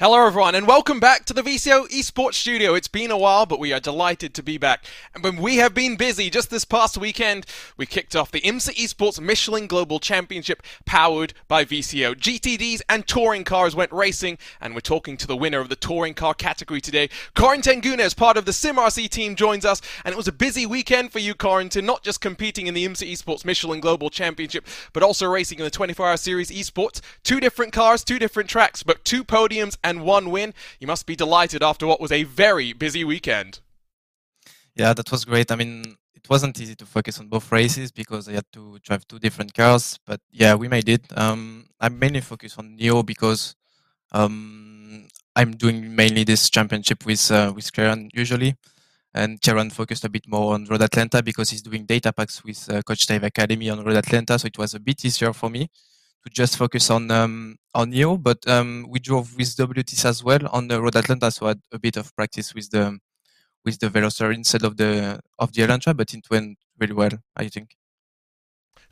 Hello, everyone, and welcome back to the VCO Esports Studio. It's been a while, but we are delighted to be back. And when we have been busy, just this past weekend, we kicked off the IMSA Esports Michelin Global Championship powered by VCO. GTDs and touring cars went racing, and we're talking to the winner of the touring car category today. Corin Tenguna, Gunes, part of the SimRC team, joins us, and it was a busy weekend for you, Corin, to not just competing in the IMSA Esports Michelin Global Championship, but also racing in the 24 Hour Series Esports. Two different cars, two different tracks, but two podiums one win. You must be delighted after what was a very busy weekend. Yeah, that was great. I mean, it wasn't easy to focus on both races because I had to drive two different cars. But yeah, we made it. Um, I'm mainly focused on Neo because um, I'm doing mainly this championship with uh, with Kieran usually, and Kieran focused a bit more on Road Atlanta because he's doing data packs with uh, Coach Dave Academy on Road Atlanta. So it was a bit easier for me to just focus on um, on Neo, but um, we drove with WTS as well on the Road Atlanta, so I had a bit of practice with the with the Veloster instead of the of the Elantra, but it went really well, I think.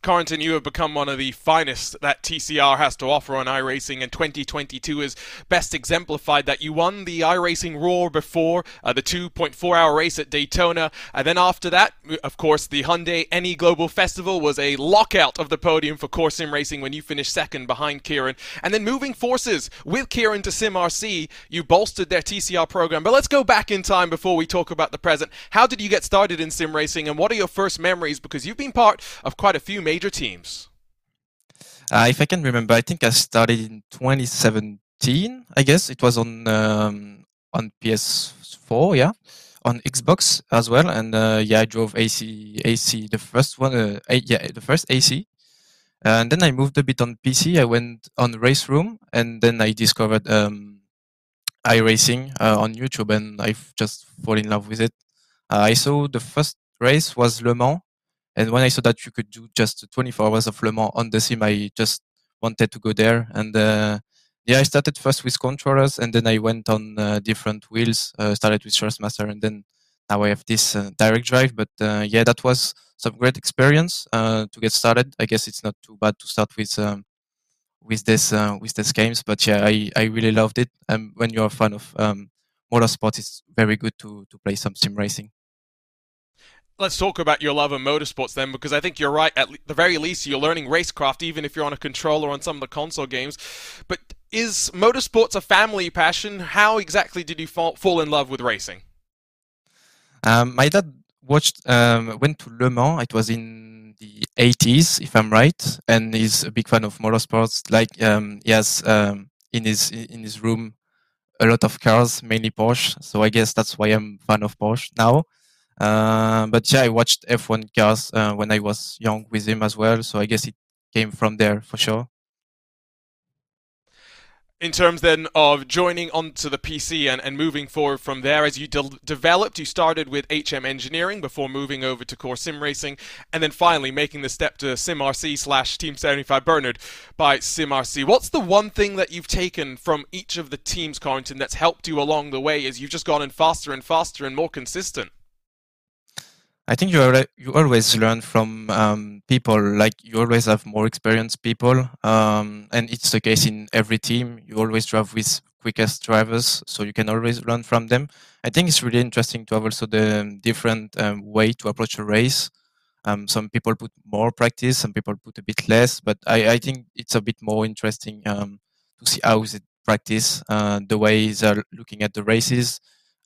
Corentin, you have become one of the finest that TCR has to offer on iRacing, and 2022 is best exemplified that you won the iRacing Roar before uh, the 2.4 hour race at Daytona. And then after that, of course, the Hyundai NE Global Festival was a lockout of the podium for Core Sim Racing when you finished second behind Kieran. And then moving forces with Kieran to SimRC, you bolstered their TCR program. But let's go back in time before we talk about the present. How did you get started in sim racing, and what are your first memories? Because you've been part of quite a few major teams? Uh, if I can remember, I think I started in 2017. I guess it was on um, on PS4, yeah, on Xbox as well, and uh, yeah, I drove AC AC the first one, uh, yeah, the first AC, and then I moved a bit on PC. I went on Race Room, and then I discovered um, iRacing uh, on YouTube, and I just fall in love with it. Uh, I saw the first race was Le Mans, and when I saw that you could do just 24 hours of Le Mans on the sim, I just wanted to go there. And uh, yeah, I started first with controllers, and then I went on uh, different wheels. Uh, started with Thrustmaster, and then now I have this uh, direct drive. But uh, yeah, that was some great experience uh, to get started. I guess it's not too bad to start with. Um, with this with these games, but yeah, I, I really loved it. And when you're a fan of um, motorsport, it's very good to to play some sim racing let's talk about your love of motorsports then, because I think you're right. At the very least, you're learning racecraft, even if you're on a controller on some of the console games. But is motorsports a family passion? How exactly did you fall, fall in love with racing? Um, my dad watched, um, went to Le Mans. It was in the 80s, if I'm right, and he's a big fan of motorsports. Like um, he has um, in his in his room a lot of cars, mainly Porsche. So I guess that's why I'm fan of Porsche now. Uh, but yeah, I watched F1 cars uh, when I was young with him as well. So I guess it came from there for sure. In terms then of joining onto the PC and, and moving forward from there, as you de- developed, you started with HM Engineering before moving over to Core Sim Racing, and then finally making the step to SimRC slash Team 75 Bernhard by SimRC. What's the one thing that you've taken from each of the teams, Corentin, that's helped you along the way as you've just gotten faster and faster and more consistent? I think you are, you always learn from um, people. Like you always have more experienced people, um, and it's the case in every team. You always drive with quickest drivers, so you can always learn from them. I think it's really interesting to have also the different um, way to approach a race. Um, some people put more practice, some people put a bit less, but I, I think it's a bit more interesting um, to see how it practice, uh, the way they're looking at the races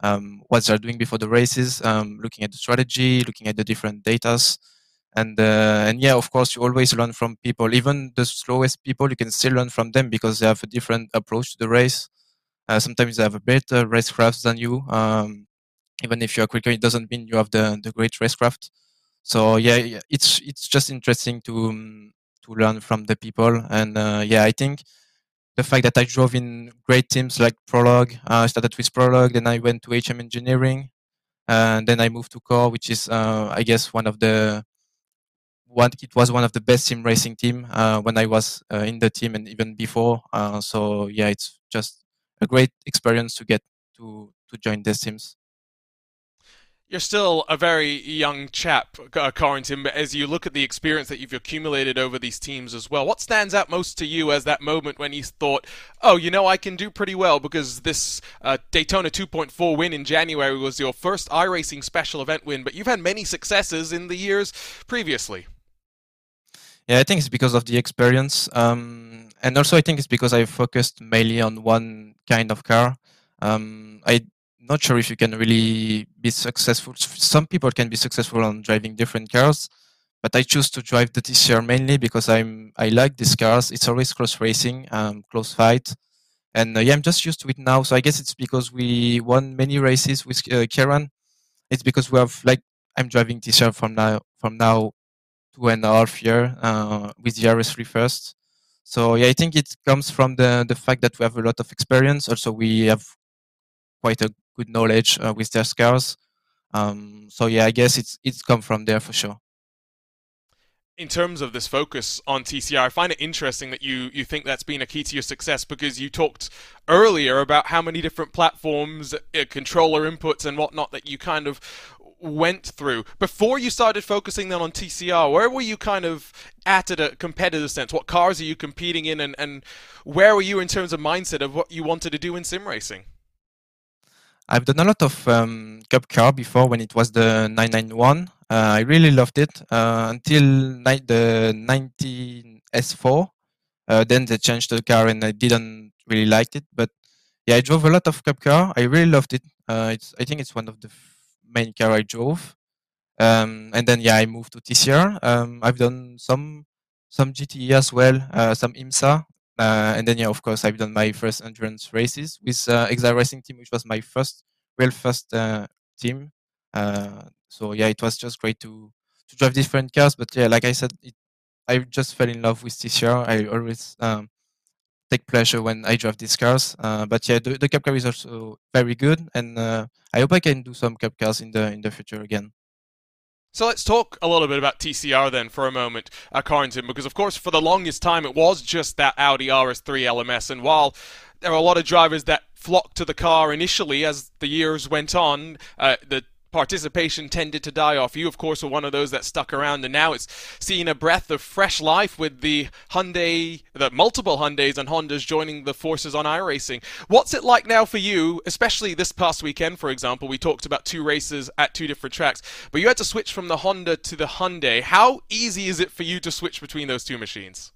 um, what they're doing before the races, um, looking at the strategy, looking at the different datas. And, uh, and yeah, of course, you always learn from people. Even the slowest people, you can still learn from them because they have a different approach to the race. Uh, sometimes they have a better racecraft than you. Um, even if you're quicker, it doesn't mean you have the, the great racecraft. So yeah, it's it's just interesting to um, to learn from the people. And uh, yeah, I think the fact that I drove in great teams like Prologue. Uh, I started with Prologue, then I went to HM Engineering, and then I moved to Core, which is, uh, I guess, one of the one. It was one of the best sim racing team uh, when I was uh, in the team and even before. Uh, so yeah, it's just a great experience to get to to join these teams you're still a very young chap, uh, but as you look at the experience that you've accumulated over these teams as well, what stands out most to you as that moment when you thought, oh, you know, I can do pretty well because this uh, Daytona 2.4 win in January was your first iRacing special event win, but you've had many successes in the years previously? Yeah, I think it's because of the experience. Um, and also, I think it's because I focused mainly on one kind of car. Um, I not sure if you can really be successful. Some people can be successful on driving different cars, but I choose to drive the TCR mainly because I'm I like these cars. It's always close racing, um, close fight, and uh, yeah, I'm just used to it now. So I guess it's because we won many races with uh, Kieran. It's because we have like I'm driving TCR from now from now two and a half year uh, with the RS3 first. So yeah, I think it comes from the the fact that we have a lot of experience. Also, we have quite a good knowledge uh, with their scars. Um, so yeah, I guess it's it's come from there for sure. In terms of this focus on TCR, I find it interesting that you you think that's been a key to your success because you talked earlier about how many different platforms, uh, controller inputs, and whatnot that you kind of went through before you started focusing then on TCR. Where were you kind of at at a competitive sense? What cars are you competing in, and, and where were you in terms of mindset of what you wanted to do in sim racing? I've done a lot of um, Cup car before when it was the 991. Uh, I really loved it uh, until ni- the 19 S4. Uh, then they changed the car and I didn't really like it. But yeah, I drove a lot of Cup car. I really loved it. Uh, it's I think it's one of the f- main car I drove. Um, and then yeah, I moved to TCR. Um, I've done some some GTE as well, uh, some IMSA, uh, and then, yeah, of course, I've done my first endurance races with uh, Exile Racing Team, which was my first, real first uh, team. Uh, so yeah, it was just great to to drive different cars. But yeah, like I said, it, I just fell in love with TCR. I always um, take pleasure when I drive these cars. Uh, but yeah, the, the Cup car is also very good, and uh, I hope I can do some Cup cars in the in the future again. So let's talk a little bit about TCR then for a moment, uh, Corentin, because of course for the longest time it was just that Audi RS3 LMS, and while there are a lot of drivers that flocked to the car initially as the years went on, uh, the participation tended to die off. You, of course, were one of those that stuck around, and now it's seeing a breath of fresh life with the Hyundai, the multiple Hyundais and Hondas joining the forces on iRacing. What's it like now for you, especially this past weekend, for example? We talked about two races at two different tracks, but you had to switch from the Honda to the Hyundai. How easy is it for you to switch between those two machines?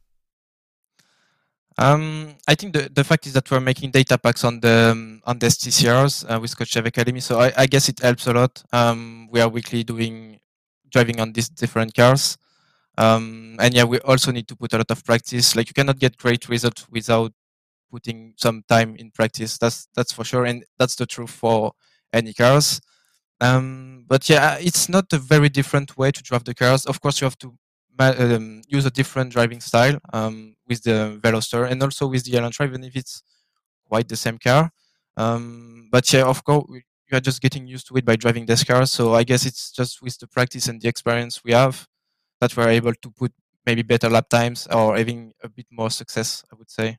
Um, I think the, the fact is that we're making data packs on the um, on the STCRs uh, with Coach Dave Academy, so I, I, guess it helps a lot. Um, we are weekly doing driving on these different cars, um, and yeah, we also need to put a lot of practice. Like you cannot get great results without putting some time in practice. That's that's for sure, and that's the truth for any cars. Um, but yeah, it's not a very different way to drive the cars. Of course, you have to um, use a different driving style um, with the Veloster and also with the Elantra, even if it's quite the same car. Um, but yeah, of course, you are just getting used to it by driving this car. So I guess it's just with the practice and the experience we have that we're able to put maybe better lap times or having a bit more success, I would say.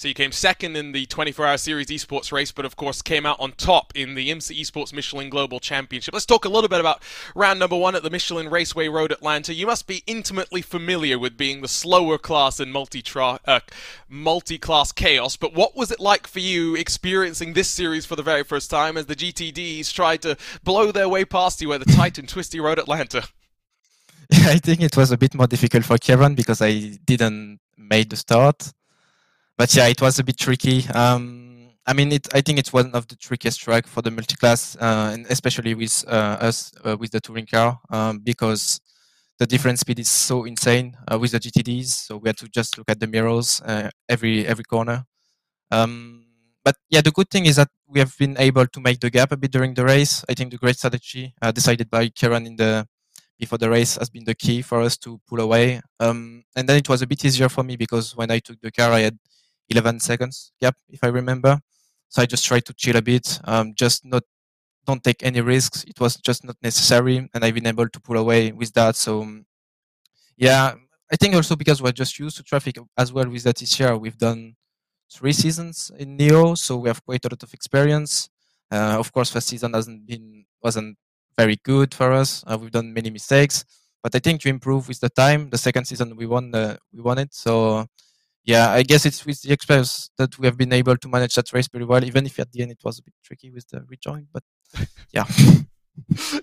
So you came second in the 24 Hour Series esports race, but of course came out on top in the IMSA Esports Michelin Global Championship. Let's talk a little bit about round number one at the Michelin Raceway Road Atlanta. You must be intimately familiar with being the slower class in multi uh, multi-class chaos, but what was it like for you experiencing this series for the very first time as the GTDs tried to blow their way past you at the tight and twisty road Atlanta? I think it was a bit more difficult for Kevin because I didn't make the start but yeah, it was a bit tricky. Um, I mean, it, I think it's one of the trickiest track for the multiclass, uh, and especially with uh, us uh, with the touring car, um, because the different speed is so insane uh, with the GTDs. So we had to just look at the mirrors every every corner. Um, but yeah, the good thing is that we have been able to make the gap a bit during the race. I think the great strategy uh, decided by Kieran in the before the race has been the key for us to pull away. Um, and then it was a bit easier for me because when I took the car, I had 11 seconds gap, if I remember. So I just tried to chill a bit, um, just not don't take any risks. It was just not necessary, and I've been able to pull away with that. So um, yeah, I think also because we're just used to traffic as well with that TCR. We've done three seasons in Neo, so we have quite a lot of experience. Uh, of course, first season hasn't been wasn't very good for us. Uh, we've done many mistakes, but I think you improve with the time. The second season we won the, we won it. So yeah, I guess it's with the experience that we have been able to manage that race pretty well, even if at the end it was a bit tricky with the rejoin. But yeah.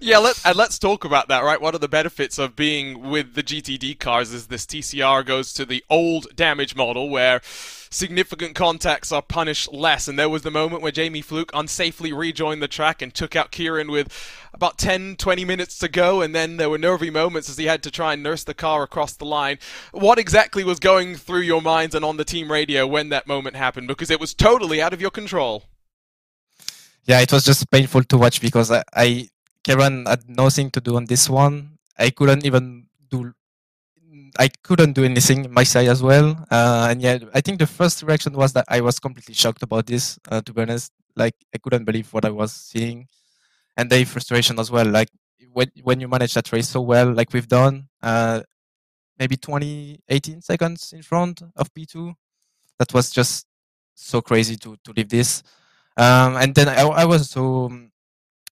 yeah, let, and let's talk about that, right? One of the benefits of being with the GTD cars is this TCR goes to the old damage model where significant contacts are punished less. And there was the moment where Jamie Fluke unsafely rejoined the track and took out Kieran with about 10, 20 minutes to go. And then there were nervy moments as he had to try and nurse the car across the line. What exactly was going through your minds and on the team radio when that moment happened? Because it was totally out of your control. Yeah, it was just painful to watch because I, I Kieran had nothing to do on this one. I couldn't even do I couldn't do anything my side as well. Uh, and yeah, I think the first reaction was that I was completely shocked about this. Uh, to be honest, like I couldn't believe what I was seeing, and the frustration as well. Like when when you manage that race so well, like we've done, uh, maybe 20, 18 seconds in front of P2. That was just so crazy to to leave this. Um, and then I, I was so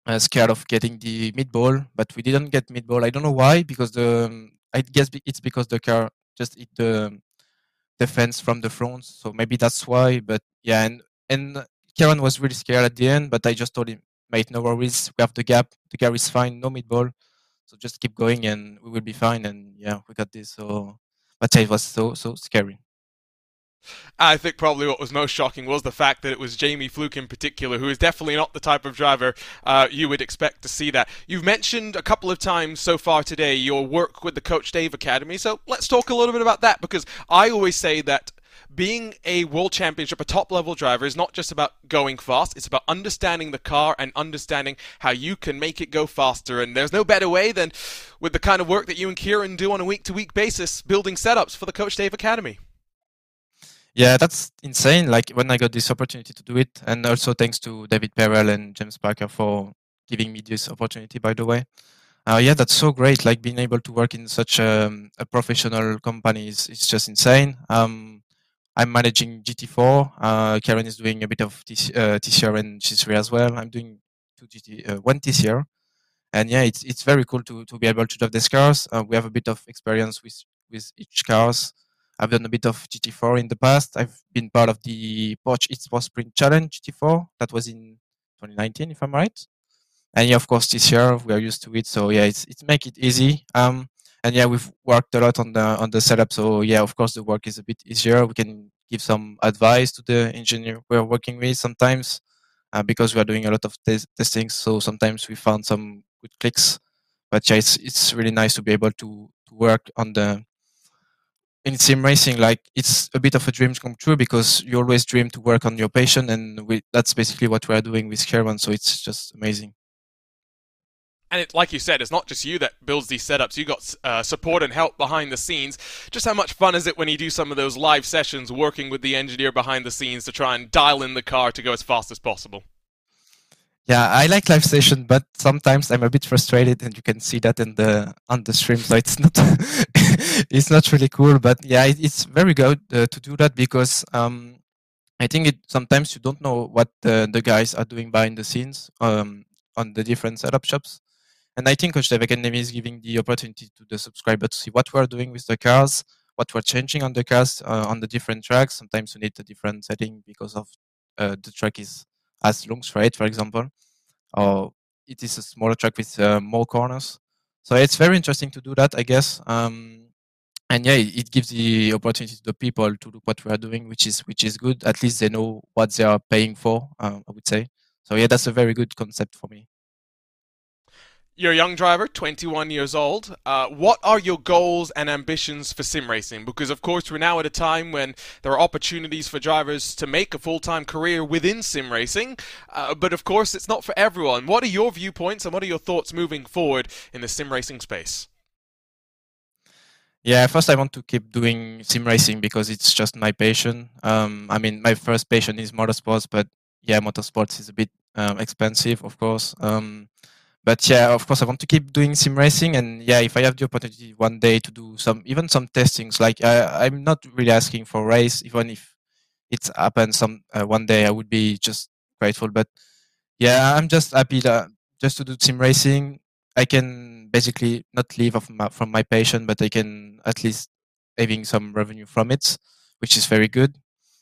uh, scared of getting the meatball, but we didn't get meatball. I don't know why, because the I guess it's because the car just hit the the fence from the front, so maybe that's why. But yeah, and and Kieran was really scared at the end, but I just told him, mate, no worries, we have the gap, the car is fine, no meatball, so just keep going and we will be fine. And yeah, we got this. So, but it was so so scary. I think probably what was most shocking was the fact that it was Jamie Fluke in particular, who is definitely not the type of driver uh, you would expect to see that. You've mentioned a couple of times so far today your work with the Coach Dave Academy, so let's talk a little bit about that because I always say that being a world championship, a top level driver, is not just about going fast, it's about understanding the car and understanding how you can make it go faster. And there's no better way than with the kind of work that you and Kieran do on a week to week basis, building setups for the Coach Dave Academy. Yeah, that's insane. Like when I got this opportunity to do it, and also thanks to David Perel and James Parker for giving me this opportunity. By the way, uh, yeah, that's so great. Like being able to work in such a, a professional company is, is just insane. Um, I'm managing GT4. Uh, Kieran is doing a bit of TC, uh, TCR and G3 as well. I'm doing two GT, uh, one TCR, and yeah, it's it's very cool to to be able to drive these cars. Uh, we have a bit of experience with with each cars. I've done a bit of GT4 in the past. I've been part of the Porsche Esports Sprint Challenge GT4. That was in 2019, if I'm right. And yeah, of course, this year we are used to it. So yeah, it's it's make it easy. Um, and yeah, we've worked a lot on the on the setup. So yeah, of course, the work is a bit easier. We can give some advice to the engineer we're working with sometimes uh, because we are doing a lot of tes- testing. So sometimes we found some good clicks. But yeah, it's it's really nice to be able to to work on the in sim racing, like it's a bit of a dream come true because you always dream to work on your passion, and we, that's basically what we are doing with Kieran. So it's just amazing. And it, like you said, it's not just you that builds these setups. You got uh, support and help behind the scenes. Just how much fun is it when you do some of those live sessions, working with the engineer behind the scenes to try and dial in the car to go as fast as possible? Yeah, I like live session, but sometimes I'm a bit frustrated, and you can see that in the on the stream. So it's not it's not really cool, but yeah, it, it's very good uh, to do that because um, I think it sometimes you don't know what the, guys are doing behind the scenes um, on the different setup shops. And I think Coach Dave Academy is giving the opportunity to the subscriber to see what we're doing with the cars, what we're changing on the cars uh, on the different tracks. Sometimes you need a different setting because of uh, the track is as long straight, for example, or it is a smaller track with uh, more corners. So it's very interesting to do that, I guess. Um, and yeah, it gives the opportunity to the people to look what we are doing, which is which is good. At least they know what they are paying for. Uh, I would say. So yeah, that's a very good concept for me. You're a young driver, 21 years old. Uh, what are your goals and ambitions for sim racing? Because, of course, we're now at a time when there are opportunities for drivers to make a full time career within sim racing. Uh, but, of course, it's not for everyone. What are your viewpoints and what are your thoughts moving forward in the sim racing space? Yeah, first I want to keep doing sim racing because it's just my passion. Um, I mean, my first passion is motorsports, but yeah, motorsports is a bit um, expensive, of course. Um, but yeah, of course, I want to keep doing sim racing, and yeah, if I have the opportunity one day to do some, even some testings, like I, I'm not really asking for race, even if it happens some uh, one day, I would be just grateful. But yeah, I'm just happy that just to do sim racing, I can basically not live off my, from my passion, but I can at least having some revenue from it, which is very good.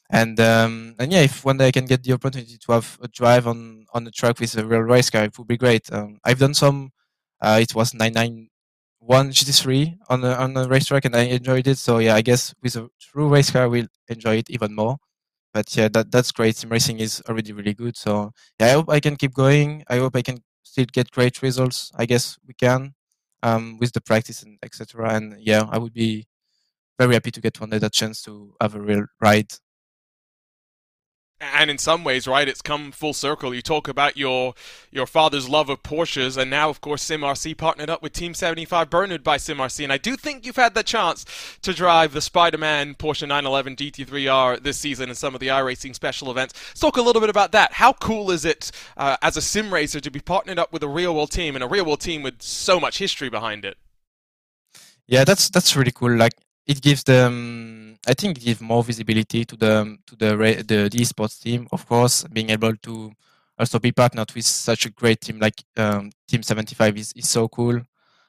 And um, and yeah, if one day I can get the opportunity to have a drive on on the track with a real race car, it would be great. Um, I've done some. Uh, it was 991 GT3 on a on a racetrack, and I enjoyed it. So yeah, I guess with a true race car, we'll enjoy it even more. But yeah, that that's great. Sim racing is already really good. So yeah, I hope I can keep going. I hope I can still get great results. I guess we can um, with the practice and etc. And yeah, I would be very happy to get one day that chance to have a real ride and in some ways, right, it's come full circle. You talk about your your father's love of Porsches, and now, of course, SimRC partnered up with Team 75 Bernhard by SimRC, and I do think you've had the chance to drive the Spider-Man Porsche 911 GT3R this season in some of the iRacing special events. Let's talk a little bit about that. How cool is it uh, as a sim racer to be partnered up with a real world team and a real world team with so much history behind it? Yeah, that's that's really cool. Like it gives them I think give more visibility to the to the the, the esports team. Of course, being able to also be partnered with such a great team like um, Team 75 is, is so cool.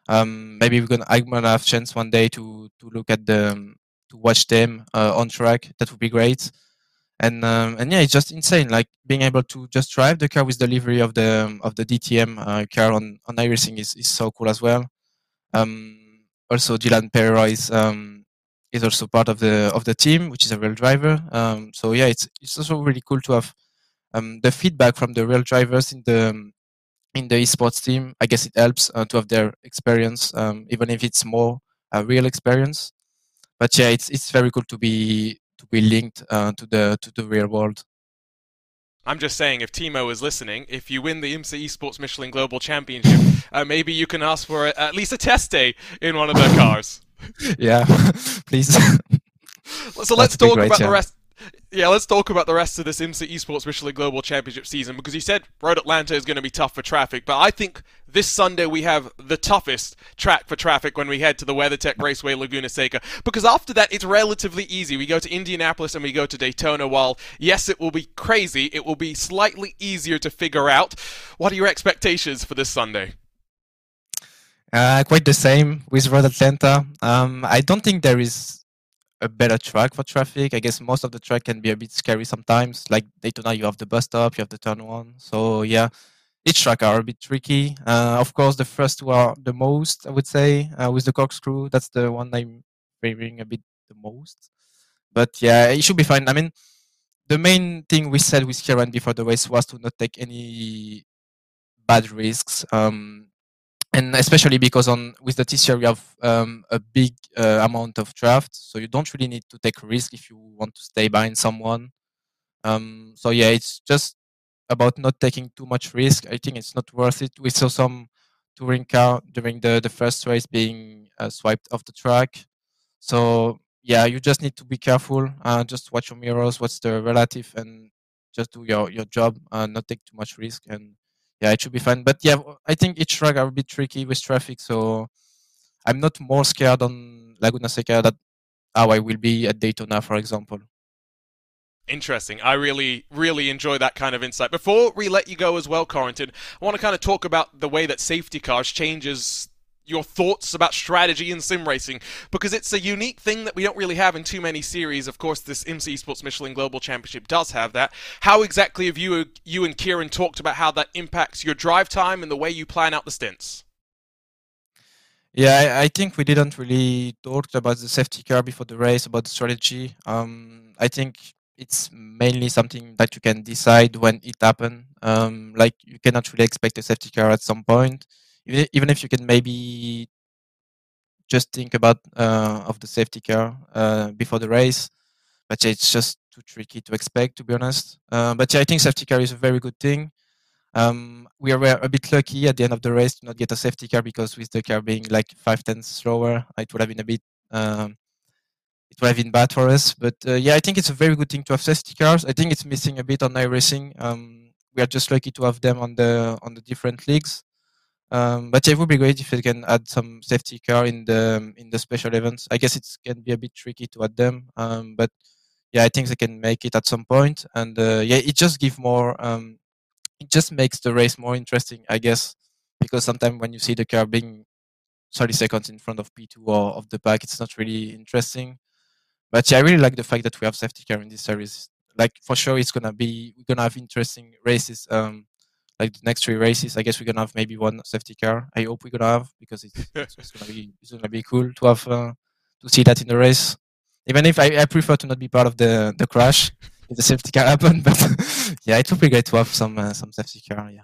Um, maybe we're gonna I'm gonna have chance one day to to look at the to watch them uh, on track. That would be great. And um, and yeah, it's just insane. Like being able to just drive the car with delivery of the of the DTM uh, car on on iRacing is is so cool as well. Um, also, Dylan Pereira is um, is also part of the of the team, which is a real driver. Um, so yeah, it's it's also really cool to have um, the feedback from the real drivers in the in the esports team. I guess it helps uh, to have their experience, um, even if it's more a real experience. But yeah, it's it's very cool to be to be linked uh, to the to the real world. I'm just saying, if Timo is listening, if you win the IMSA Esports Michelin Global Championship, uh, maybe you can ask for a, at least a test day in one of their cars. yeah, please. so let's talk about the rest. Yeah, let's talk about the rest of this IMSA Esports Michelin Global Championship season because you said Road Atlanta is going to be tough for traffic, but I think this Sunday we have the toughest track for traffic when we head to the WeatherTech Raceway Laguna Seca because after that it's relatively easy. We go to Indianapolis and we go to Daytona. While yes, it will be crazy, it will be slightly easier to figure out. What are your expectations for this Sunday? Uh, quite the same with Road Atlanta. Um, I don't think there is a better track for traffic. I guess most of the track can be a bit scary sometimes. Like Daytona, you have the bus stop, you have the turn one. So yeah, each track are a bit tricky. Uh, of course, the first two are the most, I would say, uh, with the corkscrew. That's the one I'm favoring a bit the most. But yeah, it should be fine. I mean, the main thing we said with Kieran before the race was to not take any bad risks. Um, and especially because on with the TCR you have um, a big uh, amount of draft, so you don't really need to take a risk if you want to stay behind someone. Um, so yeah, it's just about not taking too much risk. I think it's not worth it. We saw some touring car during the the first race being uh, swiped off the track. So yeah, you just need to be careful. Uh, just watch your mirrors, what's the relative, and just do your your job. and not take too much risk and yeah, it should be fine. But yeah, I think each track are a bit tricky with traffic, so I'm not more scared on Laguna Seca that how I will be at Daytona, for example. Interesting. I really, really enjoy that kind of insight. Before we let you go as well, Corentin, I want to kind of talk about the way that safety cars changes your thoughts about strategy in sim racing because it's a unique thing that we don't really have in too many series. Of course, this IMSA Esports Michelin Global Championship does have that. How exactly have you you and Kieran talked about how that impacts your drive time and the way you plan out the stints? Yeah, I, I think we didn't really talk about the safety car before the race about the strategy. Um, I think it's mainly something that you can decide when it happens. Um, like you cannot really expect a safety car at some point even if you can maybe just think about uh, of the safety car uh, before the race, but it's just too tricky to expect, to be honest. Uh, but yeah, I think safety car is a very good thing. Um, we were a bit lucky at the end of the race to not get a safety car because with the car being like five tenths slower, it would have been a bit. Um, it would have been bad for us, but uh, yeah, I think it's a very good thing to have safety cars. I think it's missing a bit on iRacing. Um, we are just lucky to have them on the on the different leagues. Um, but it would be great if it can add some safety car in the in the special events. I guess it can be a bit tricky to add them, um, but yeah, I think they can make it at some point. And uh, yeah, it just gives more um, it just makes the race more interesting, I guess, because sometimes when you see the car being 30 seconds in front of P2 or of the pack, it's not really interesting. But yeah, I really like the fact that we have safety car in this series. Like for sure, it's gonna be we're gonna have interesting races. Um, like the next three races, I guess we're gonna have maybe one safety car. I hope we're gonna have because it's, it's, it's gonna be it's gonna be cool to have uh, to see that in the race. Even if I, I prefer to not be part of the the crash if the safety car happened, but yeah, it would be great to have some uh, some safety car. Yeah.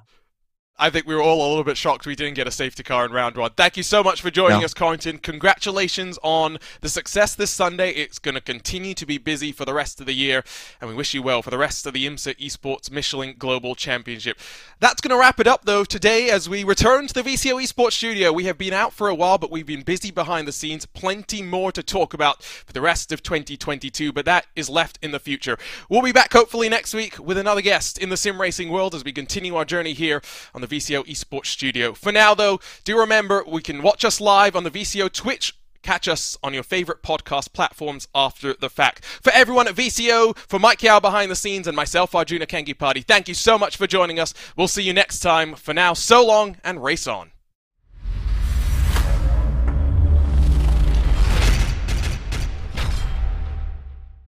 I think we were all a little bit shocked we didn't get a safety car in round one. Thank you so much for joining us, Corentin. Congratulations on the success this Sunday. It's going to continue to be busy for the rest of the year, and we wish you well for the rest of the IMSA Esports Michelin Global Championship. That's going to wrap it up, though, today as we return to the VCO Esports studio. We have been out for a while, but we've been busy behind the scenes. Plenty more to talk about for the rest of 2022, but that is left in the future. We'll be back hopefully next week with another guest in the sim racing world as we continue our journey here on the VCO Esports Studio. For now, though, do remember we can watch us live on the VCO Twitch. Catch us on your favorite podcast platforms after the fact. For everyone at VCO, for Mike Yao behind the scenes, and myself, Arjuna Party, thank you so much for joining us. We'll see you next time. For now, so long and race on.